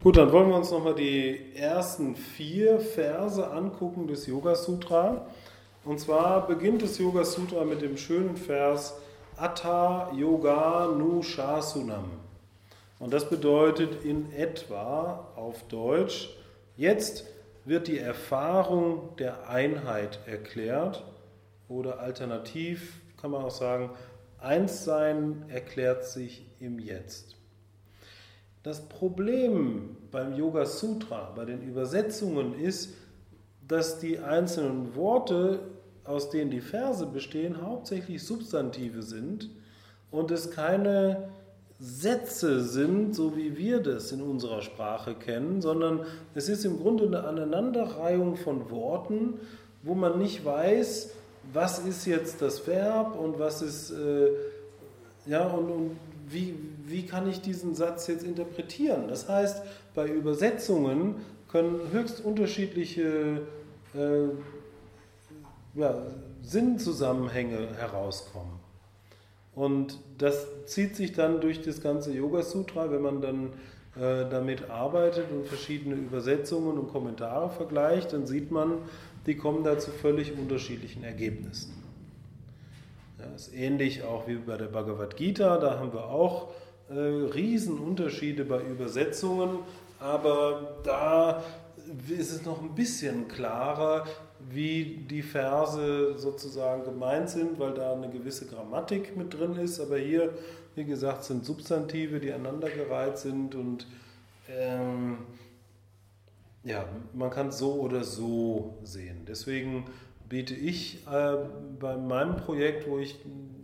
Gut, dann wollen wir uns nochmal die ersten vier Verse angucken des Yoga Sutra. Und zwar beginnt das Yoga Sutra mit dem schönen Vers Atta Yoga Nu Shasunam. Und das bedeutet in etwa auf Deutsch, jetzt wird die Erfahrung der Einheit erklärt oder alternativ kann man auch sagen, Einssein erklärt sich im Jetzt. Das Problem beim Yoga Sutra, bei den Übersetzungen ist, dass die einzelnen Worte, aus denen die Verse bestehen, hauptsächlich Substantive sind und es keine Sätze sind, so wie wir das in unserer Sprache kennen, sondern es ist im Grunde eine Aneinanderreihung von Worten, wo man nicht weiß, was ist jetzt das Verb und was ist, äh, ja, und, und wie, wie kann ich diesen Satz jetzt interpretieren? Das heißt, bei Übersetzungen können höchst unterschiedliche äh, ja, Sinnzusammenhänge herauskommen. Und das zieht sich dann durch das ganze Yoga Sutra, wenn man dann äh, damit arbeitet und verschiedene Übersetzungen und Kommentare vergleicht, dann sieht man, die kommen da zu völlig unterschiedlichen Ergebnissen. Ja, ist ähnlich auch wie bei der Bhagavad Gita, da haben wir auch äh, Riesenunterschiede bei Übersetzungen, aber da ist es noch ein bisschen klarer, wie die Verse sozusagen gemeint sind, weil da eine gewisse Grammatik mit drin ist. Aber hier, wie gesagt, sind Substantive, die aneinandergereiht sind und ähm, ja, man kann so oder so sehen. Deswegen biete ich äh, bei meinem Projekt, wo ich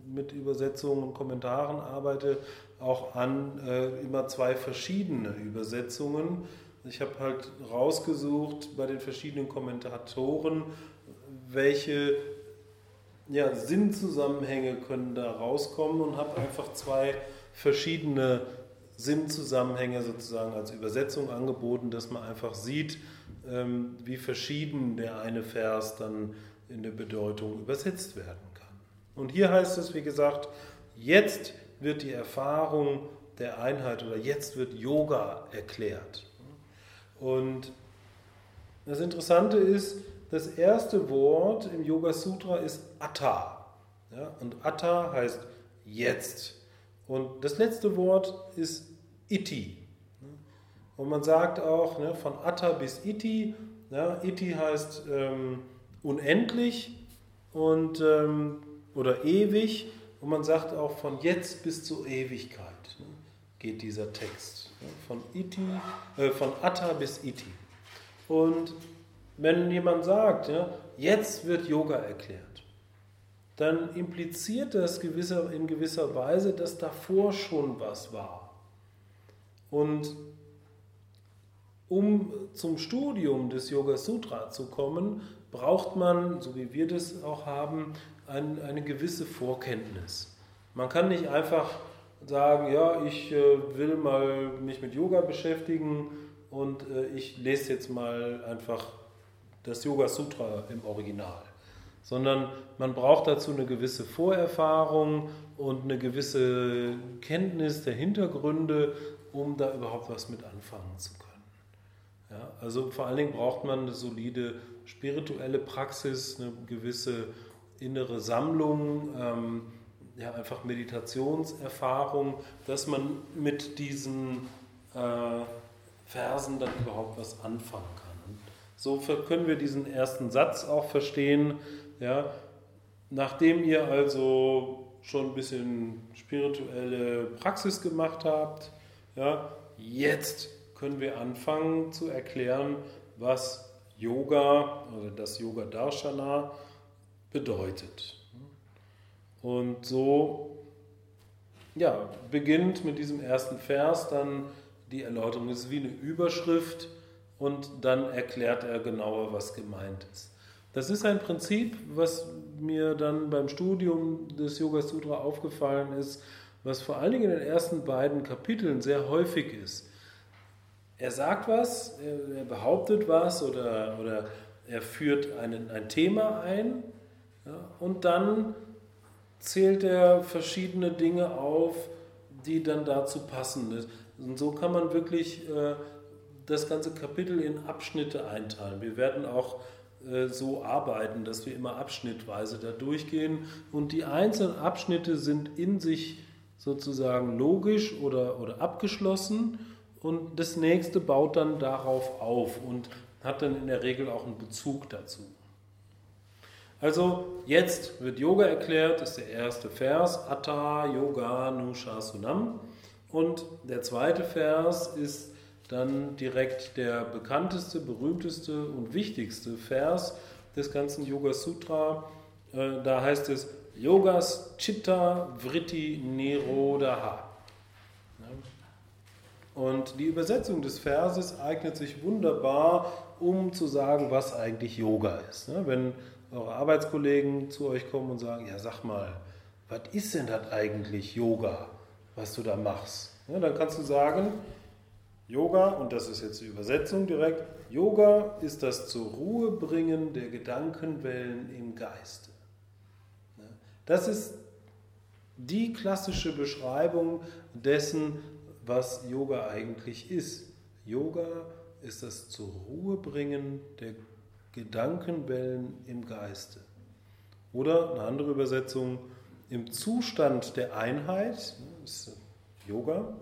mit Übersetzungen und Kommentaren arbeite, auch an äh, immer zwei verschiedene Übersetzungen. Ich habe halt rausgesucht bei den verschiedenen Kommentatoren, welche ja, Sinnzusammenhänge können da rauskommen und habe einfach zwei verschiedene Sinnzusammenhänge sozusagen als Übersetzung angeboten, dass man einfach sieht, ähm, wie verschieden der eine Vers dann in der Bedeutung übersetzt werden kann. Und hier heißt es, wie gesagt, jetzt wird die Erfahrung der Einheit oder jetzt wird Yoga erklärt. Und das Interessante ist, das erste Wort im Yoga Sutra ist Atta. Ja, und Atta heißt jetzt. Und das letzte Wort ist Iti. Und man sagt auch ne, von Atta bis Iti. Ja, Iti heißt ähm, unendlich und, ähm, oder ewig. Und man sagt auch von jetzt bis zur Ewigkeit ne, geht dieser Text. Ne, von, Iti, äh, von Atta bis Iti. Und wenn jemand sagt, ja, jetzt wird Yoga erklärt, dann impliziert das gewisser, in gewisser Weise, dass davor schon was war. Und um zum Studium des Yoga Sutra zu kommen, braucht man, so wie wir das auch haben, ein, eine gewisse Vorkenntnis. Man kann nicht einfach sagen, ja, ich äh, will mal mich mit Yoga beschäftigen und äh, ich lese jetzt mal einfach das Yoga Sutra im Original, sondern man braucht dazu eine gewisse Vorerfahrung und eine gewisse Kenntnis der Hintergründe, um da überhaupt was mit anfangen zu können. Ja, also vor allen Dingen braucht man eine solide spirituelle Praxis, eine gewisse innere Sammlung, ähm, ja, einfach Meditationserfahrung, dass man mit diesen äh, Versen dann überhaupt was anfangen kann. So können wir diesen ersten Satz auch verstehen. Ja, nachdem ihr also schon ein bisschen spirituelle Praxis gemacht habt, ja, jetzt können wir anfangen zu erklären, was Yoga oder das Yoga Darshana bedeutet. Und so ja, beginnt mit diesem ersten Vers dann die Erläuterung. Es ist wie eine Überschrift und dann erklärt er genauer, was gemeint ist. Das ist ein Prinzip, was mir dann beim Studium des Yoga Sutra aufgefallen ist, was vor allen Dingen in den ersten beiden Kapiteln sehr häufig ist er sagt was, er, behauptet was oder, oder er führt einen, ein Thema ein ja, und dann zählt er verschiedene Dinge auf, die dann dazu passen. Und so kann man wirklich äh, das ganze Kapitel in Abschnitte einteilen. Wir werden auch äh, so arbeiten, dass wir immer abschnittweise da durchgehen und die einzelnen Abschnitte sind in sich sozusagen logisch oder, oder abgeschlossen und das nächste baut dann darauf auf und hat dann in der Regel auch einen Bezug dazu. Also jetzt wird Yoga erklärt, ist der erste Vers, Atta Yoga Nushasunam. Und der zweite Vers ist dann direkt der bekannteste, berühmteste und wichtigste Vers des ganzen Yoga Sutra. Äh, da heißt es Yogas Chitta Vritti Nirodha. Und die Übersetzung des Verses eignet sich wunderbar, um zu sagen, was eigentlich Yoga ist. Wenn eure Arbeitskollegen zu euch kommen und sagen, ja sag mal, was ist denn das eigentlich Yoga, was du da machst? Ja, dann kannst du sagen, Yoga, und das ist jetzt die Übersetzung direkt, Yoga ist das zur Ruhe bringen der Gedankenwellen im Geiste. Das ist die klassische Beschreibung dessen, was Yoga eigentlich ist. Yoga ist das zur Ruhe bringen der Gedankenwellen im Geiste. Oder eine andere Übersetzung, im Zustand der Einheit, ist Yoga,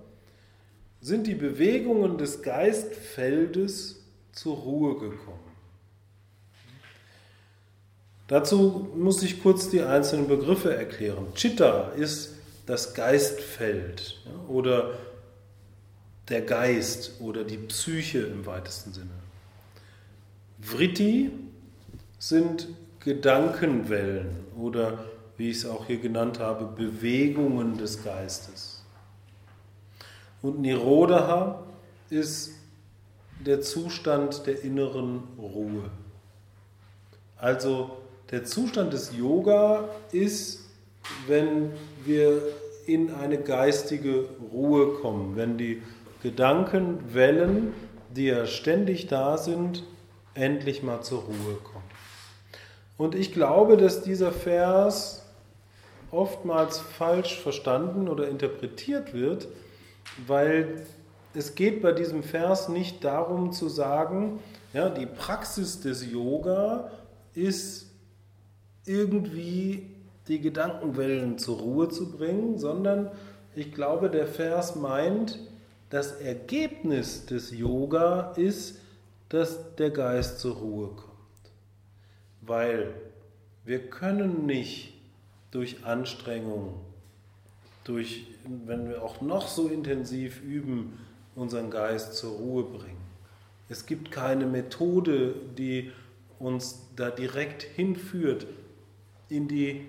sind die Bewegungen des Geistfeldes zur Ruhe gekommen. Dazu muss ich kurz die einzelnen Begriffe erklären. Chitta ist das Geistfeld oder der Geist oder die Psyche im weitesten Sinne. Vritti sind Gedankenwellen oder, wie ich es auch hier genannt habe, Bewegungen des Geistes. Und Nirodha ist der Zustand der inneren Ruhe. Also der Zustand des Yoga ist, wenn wir in eine geistige Ruhe kommen, wenn die Gedankenwellen, die ja ständig da sind, endlich mal zur Ruhe kommen. Und ich glaube, dass dieser Vers oftmals falsch verstanden oder interpretiert wird, weil es geht bei diesem Vers nicht darum zu sagen, ja, die Praxis des Yoga ist irgendwie die Gedankenwellen zur Ruhe zu bringen, sondern ich glaube, der Vers meint, das Ergebnis des Yoga ist, dass der Geist zur Ruhe kommt. Weil wir können nicht durch Anstrengung, durch, wenn wir auch noch so intensiv üben, unseren Geist zur Ruhe bringen. Es gibt keine Methode, die uns da direkt hinführt, in die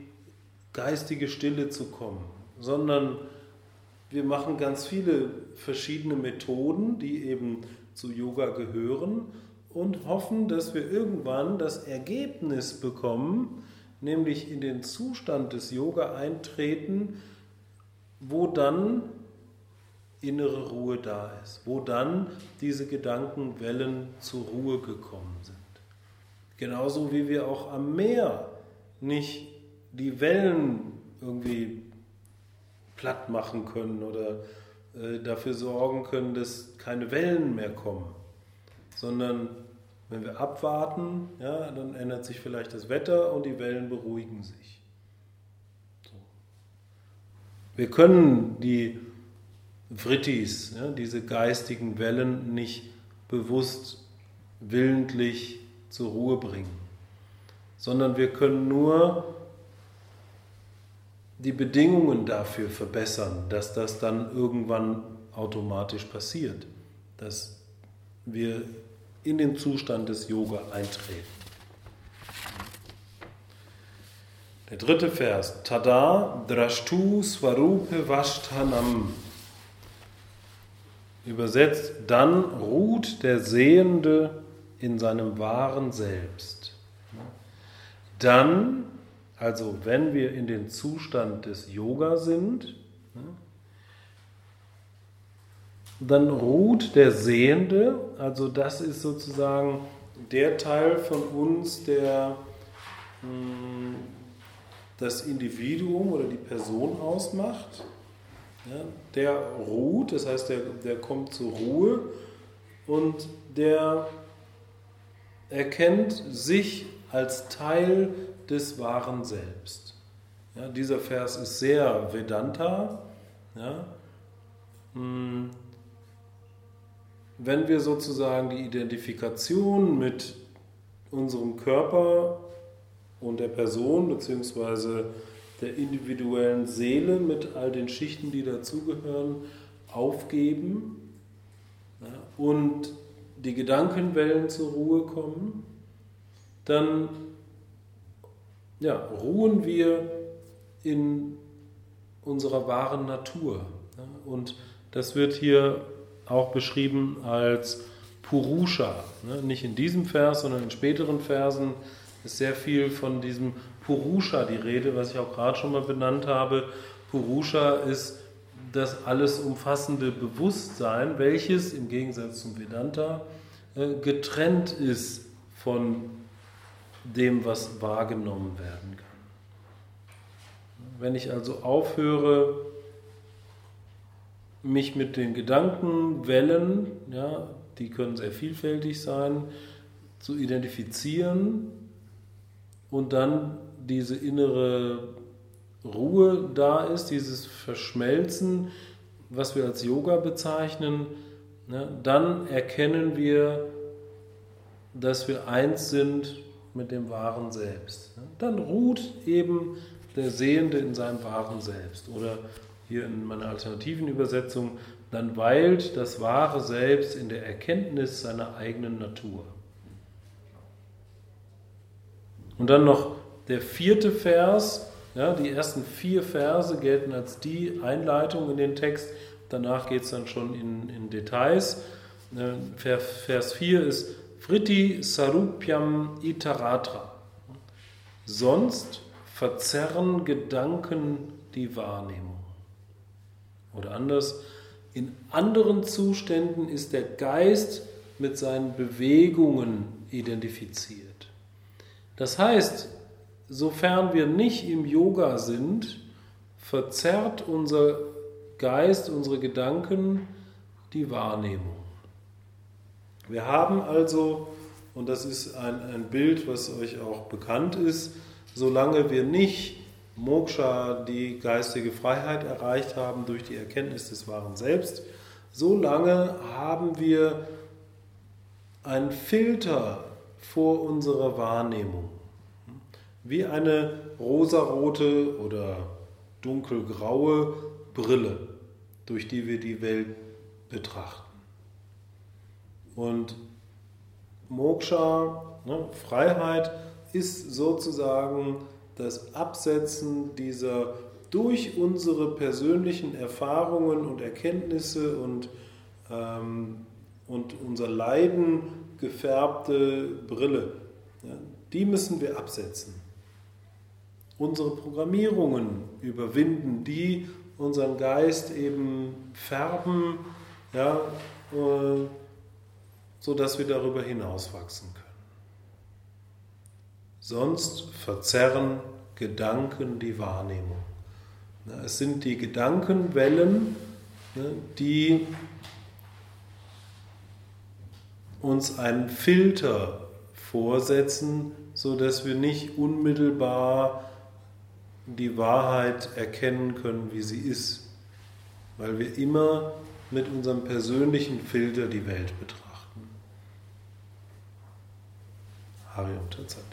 geistige Stille zu kommen, sondern wir machen ganz viele verschiedene Methoden, die eben zu Yoga gehören und hoffen, dass wir irgendwann das Ergebnis bekommen, nämlich in den Zustand des Yoga eintreten, wo dann innere Ruhe da ist, wo dann diese Gedankenwellen zur Ruhe gekommen sind. Genauso wie wir auch am Meer nicht die Wellen irgendwie platt machen können oder äh, dafür sorgen können, dass keine Wellen mehr kommen, sondern wenn wir abwarten, ja, dann ändert sich vielleicht das Wetter und die Wellen beruhigen sich. So. Wir können die Frittis, ja, diese geistigen Wellen, nicht bewusst, willentlich zur Ruhe bringen, sondern wir können nur die Bedingungen dafür verbessern, dass das dann irgendwann automatisch passiert, dass wir in den Zustand des Yoga eintreten. Der dritte Vers, Tada Drashtu Swarupe Vashtanam. Übersetzt, dann ruht der Sehende in seinem wahren Selbst. Dann also wenn wir in den Zustand des Yoga sind, dann ruht der Sehende, also das ist sozusagen der Teil von uns, der hm, das Individuum oder die Person ausmacht. Der ruht, das heißt, der, der kommt zur Ruhe und der erkennt sich als Teil des wahren Selbst. Ja, dieser Vers ist sehr Vedanta. Ja. Hm. Wenn wir sozusagen die Identifikation mit unserem Körper und der Person bzw. der individuellen Seele mit all den Schichten, die dazugehören, aufgeben ja, und die Gedankenwellen zur Ruhe kommen, dann ja, ruhen wir in unserer wahren Natur. Und das wird hier auch beschrieben als Purusha. Nicht in diesem Vers, sondern in späteren Versen ist sehr viel von diesem Purusha die Rede, was ich auch gerade schon mal benannt habe. Purusha ist das alles umfassende Bewusstsein, welches im Gegensatz zum Vedanta äh, getrennt ist von dem, was wahrgenommen werden kann. Wenn ich also aufhöre, mich mit den Gedankenwellen, ja, die können sehr vielfältig sein, zu identifizieren und dann diese innere Ruhe da ist, dieses Verschmelzen, was wir als Yoga bezeichnen, ne, dann erkennen wir, dass wir eins sind mit dem wahren Selbst. Dann ruht eben der Sehende in seinem wahren Selbst. Oder hier in meiner alternativen Übersetzung, dann weilt das wahre Selbst in der Erkenntnis seiner eigenen Natur. Und dann noch der vierte Vers. Ja, die ersten vier Verse gelten als die Einleitung in den Text. Danach geht es dann schon in, in Details. Äh, Vers 4 ist Fritti Sarupyam Itaratra. Sonst verzerren Gedanken die Wahrnehmung. Oder anders, in anderen Zuständen ist der Geist mit seinen Bewegungen identifiziert. Das heißt, sofern wir nicht im Yoga sind, verzerrt unser Geist, unsere Gedanken die Wahrnehmung. Wir haben also, und das ist ein, ein Bild, was euch auch bekannt ist, solange wir nicht Moksha, die geistige Freiheit erreicht haben durch die Erkenntnis des wahren Selbst, solange haben wir einen Filter vor unserer Wahrnehmung. Wie eine rosarote oder dunkelgraue Brille, durch die wir die Welt betrachten. Und Moksha, ne, Freiheit, ist sozusagen das Absetzen dieser durch unsere persönlichen Erfahrungen und Erkenntnisse und, ähm, und unser Leiden gefärbte Brille. Ja, die müssen wir absetzen. Unsere Programmierungen überwinden, die unseren Geist eben färben, ja, äh, sodass wir darüber hinaus wachsen können. Sonst verzerren Gedanken die Wahrnehmung. Es sind die Gedankenwellen, ne, die uns einen Filter vorsetzen, sodass wir nicht unmittelbar die Wahrheit erkennen können, wie sie ist, weil wir immer mit unserem persönlichen Filter die Welt betrachten. Hari und Tatsat.